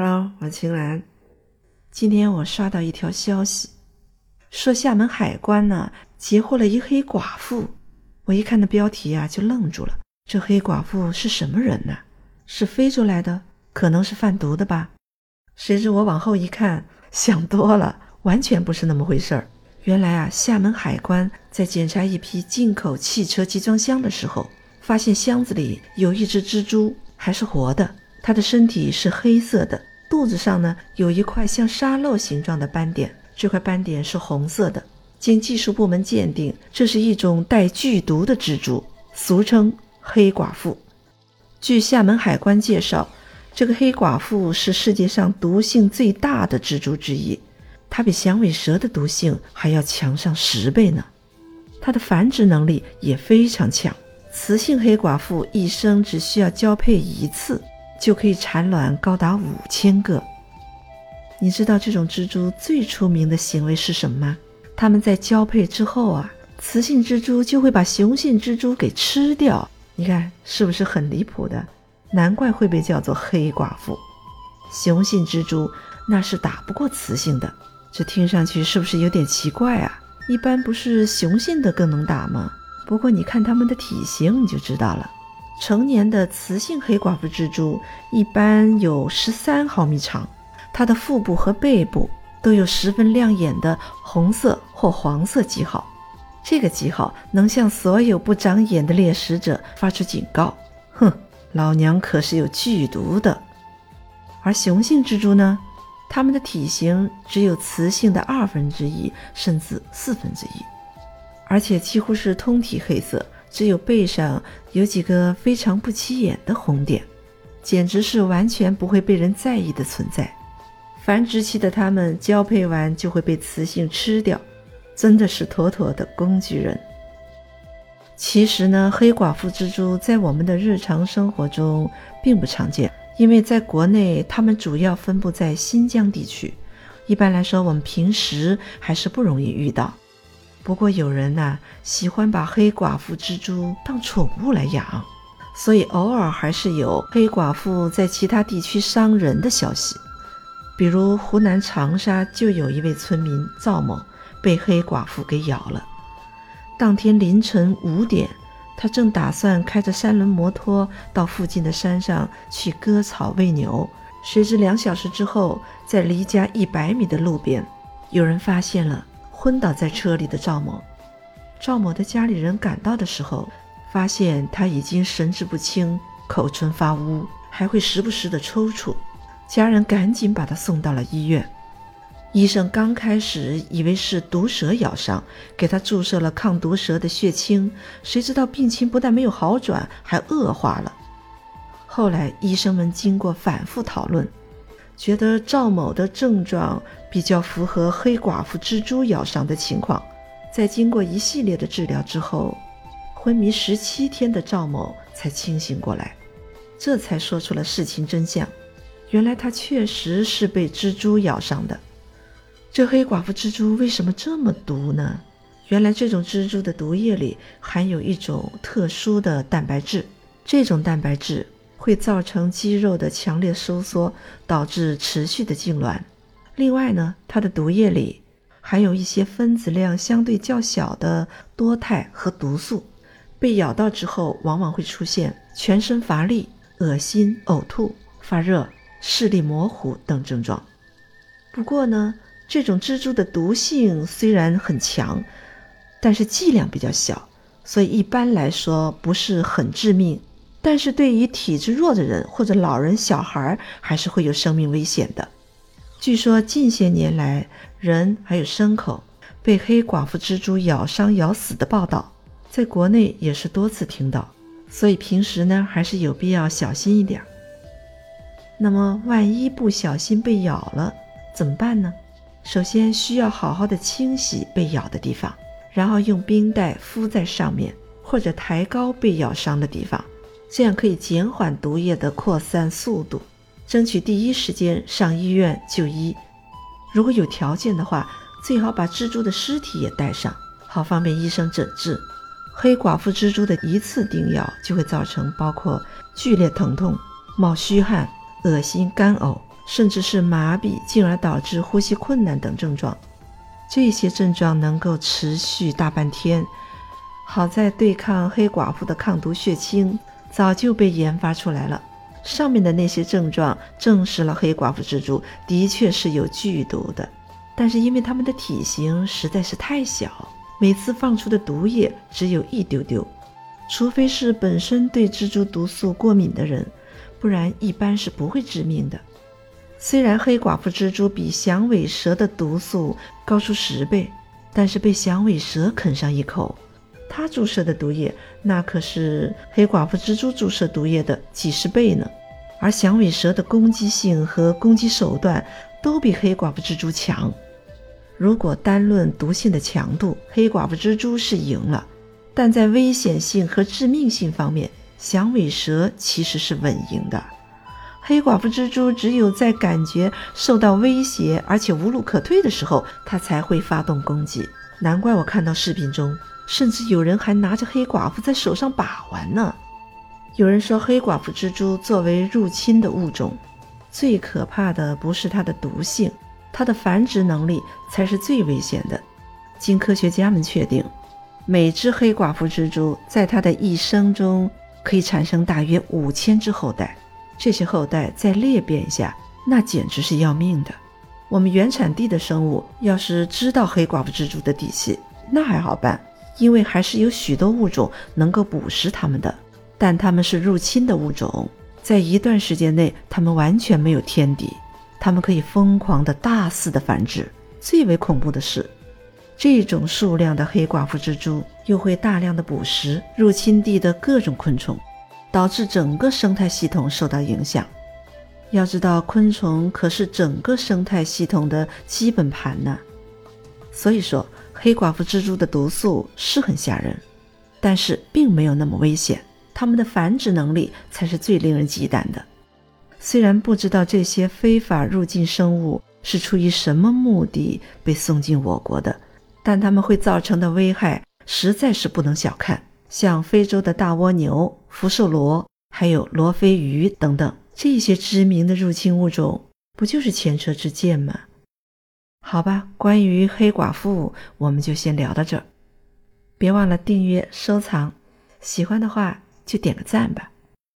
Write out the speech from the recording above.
Hello，我青兰。今天我刷到一条消息，说厦门海关呢截获了一黑寡妇。我一看那标题啊，就愣住了。这黑寡妇是什么人呢？是非洲来的，可能是贩毒的吧？谁知我往后一看，想多了，完全不是那么回事儿。原来啊，厦门海关在检查一批进口汽车集装箱的时候，发现箱子里有一只蜘蛛，还是活的。它的身体是黑色的，肚子上呢有一块像沙漏形状的斑点，这块斑点是红色的。经技术部门鉴定，这是一种带剧毒的蜘蛛，俗称黑寡妇。据厦门海关介绍，这个黑寡妇是世界上毒性最大的蜘蛛之一，它比响尾蛇的毒性还要强上十倍呢。它的繁殖能力也非常强，雌性黑寡妇一生只需要交配一次。就可以产卵高达五千个。你知道这种蜘蛛最出名的行为是什么吗？它们在交配之后啊，雌性蜘蛛就会把雄性蜘蛛给吃掉。你看是不是很离谱的？难怪会被叫做黑寡妇。雄性蜘蛛那是打不过雌性的，这听上去是不是有点奇怪啊？一般不是雄性的更能打吗？不过你看它们的体型，你就知道了。成年的雌性黑寡妇蜘蛛一般有十三毫米长，它的腹部和背部都有十分亮眼的红色或黄色记号，这个记号能向所有不长眼的猎食者发出警告：哼，老娘可是有剧毒的。而雄性蜘蛛呢，它们的体型只有雌性的二分之一甚至四分之一，而且几乎是通体黑色。只有背上有几个非常不起眼的红点，简直是完全不会被人在意的存在。繁殖期的它们交配完就会被雌性吃掉，真的是妥妥的工具人。其实呢，黑寡妇蜘蛛在我们的日常生活中并不常见，因为在国内它们主要分布在新疆地区，一般来说我们平时还是不容易遇到。不过有人呢喜欢把黑寡妇蜘蛛当宠物来养，所以偶尔还是有黑寡妇在其他地区伤人的消息。比如湖南长沙就有一位村民赵某被黑寡妇给咬了。当天凌晨五点，他正打算开着三轮摩托到附近的山上去割草喂牛，谁知两小时之后，在离家一百米的路边，有人发现了。昏倒在车里的赵某，赵某的家里人赶到的时候，发现他已经神志不清，口唇发乌，还会时不时的抽搐。家人赶紧把他送到了医院。医生刚开始以为是毒蛇咬伤，给他注射了抗毒蛇的血清，谁知道病情不但没有好转，还恶化了。后来医生们经过反复讨论。觉得赵某的症状比较符合黑寡妇蜘蛛咬伤的情况，在经过一系列的治疗之后，昏迷十七天的赵某才清醒过来，这才说出了事情真相。原来他确实是被蜘蛛咬伤的。这黑寡妇蜘蛛为什么这么毒呢？原来这种蜘蛛的毒液里含有一种特殊的蛋白质，这种蛋白质。会造成肌肉的强烈收缩，导致持续的痉挛。另外呢，它的毒液里含有一些分子量相对较小的多肽和毒素，被咬到之后，往往会出现全身乏力、恶心、呕吐、发热、视力模糊等症状。不过呢，这种蜘蛛的毒性虽然很强，但是剂量比较小，所以一般来说不是很致命。但是对于体质弱的人或者老人、小孩，还是会有生命危险的。据说近些年来，人还有牲口被黑寡妇蜘蛛咬伤、咬死的报道，在国内也是多次听到。所以平时呢，还是有必要小心一点。那么，万一不小心被咬了怎么办呢？首先需要好好的清洗被咬的地方，然后用冰袋敷在上面，或者抬高被咬伤的地方。这样可以减缓毒液的扩散速度，争取第一时间上医院就医。如果有条件的话，最好把蜘蛛的尸体也带上，好方便医生诊治。黑寡妇蜘蛛的一次叮咬就会造成包括剧烈疼痛、冒虚汗、恶心、干呕、甚至是麻痹，进而导致呼吸困难等症状。这些症状能够持续大半天。好在对抗黑寡妇的抗毒血清早就被研发出来了。上面的那些症状证实了黑寡妇蜘蛛的确是有剧毒的，但是因为它们的体型实在是太小，每次放出的毒液只有一丢丢，除非是本身对蜘蛛毒素过敏的人，不然一般是不会致命的。虽然黑寡妇蜘蛛比响尾蛇的毒素高出十倍，但是被响尾蛇啃上一口，它注射的毒液那可是黑寡妇蜘蛛注射毒液的几十倍呢。而响尾蛇的攻击性和攻击手段都比黑寡妇蜘蛛强。如果单论毒性的强度，黑寡妇蜘蛛是赢了，但在危险性和致命性方面，响尾蛇其实是稳赢的。黑寡妇蜘蛛只有在感觉受到威胁，而且无路可退的时候，它才会发动攻击。难怪我看到视频中，甚至有人还拿着黑寡妇在手上把玩呢。有人说，黑寡妇蜘蛛作为入侵的物种，最可怕的不是它的毒性，它的繁殖能力才是最危险的。经科学家们确定，每只黑寡妇蜘蛛在它的一生中可以产生大约五千只后代。这些后代在裂变下，那简直是要命的。我们原产地的生物要是知道黑寡妇蜘蛛的底细，那还好办，因为还是有许多物种能够捕食它们的。但它们是入侵的物种，在一段时间内，它们完全没有天敌，它们可以疯狂的大肆的繁殖。最为恐怖的是，这种数量的黑寡妇蜘蛛又会大量的捕食入侵地的各种昆虫。导致整个生态系统受到影响。要知道，昆虫可是整个生态系统的基本盘呢。所以说，黑寡妇蜘蛛的毒素是很吓人，但是并没有那么危险。它们的繁殖能力才是最令人忌惮的。虽然不知道这些非法入境生物是出于什么目的被送进我国的，但它们会造成的危害实在是不能小看。像非洲的大蜗牛、福寿螺，还有罗非鱼等等这些知名的入侵物种，不就是前车之鉴吗？好吧，关于黑寡妇，我们就先聊到这。别忘了订阅、收藏，喜欢的话就点个赞吧。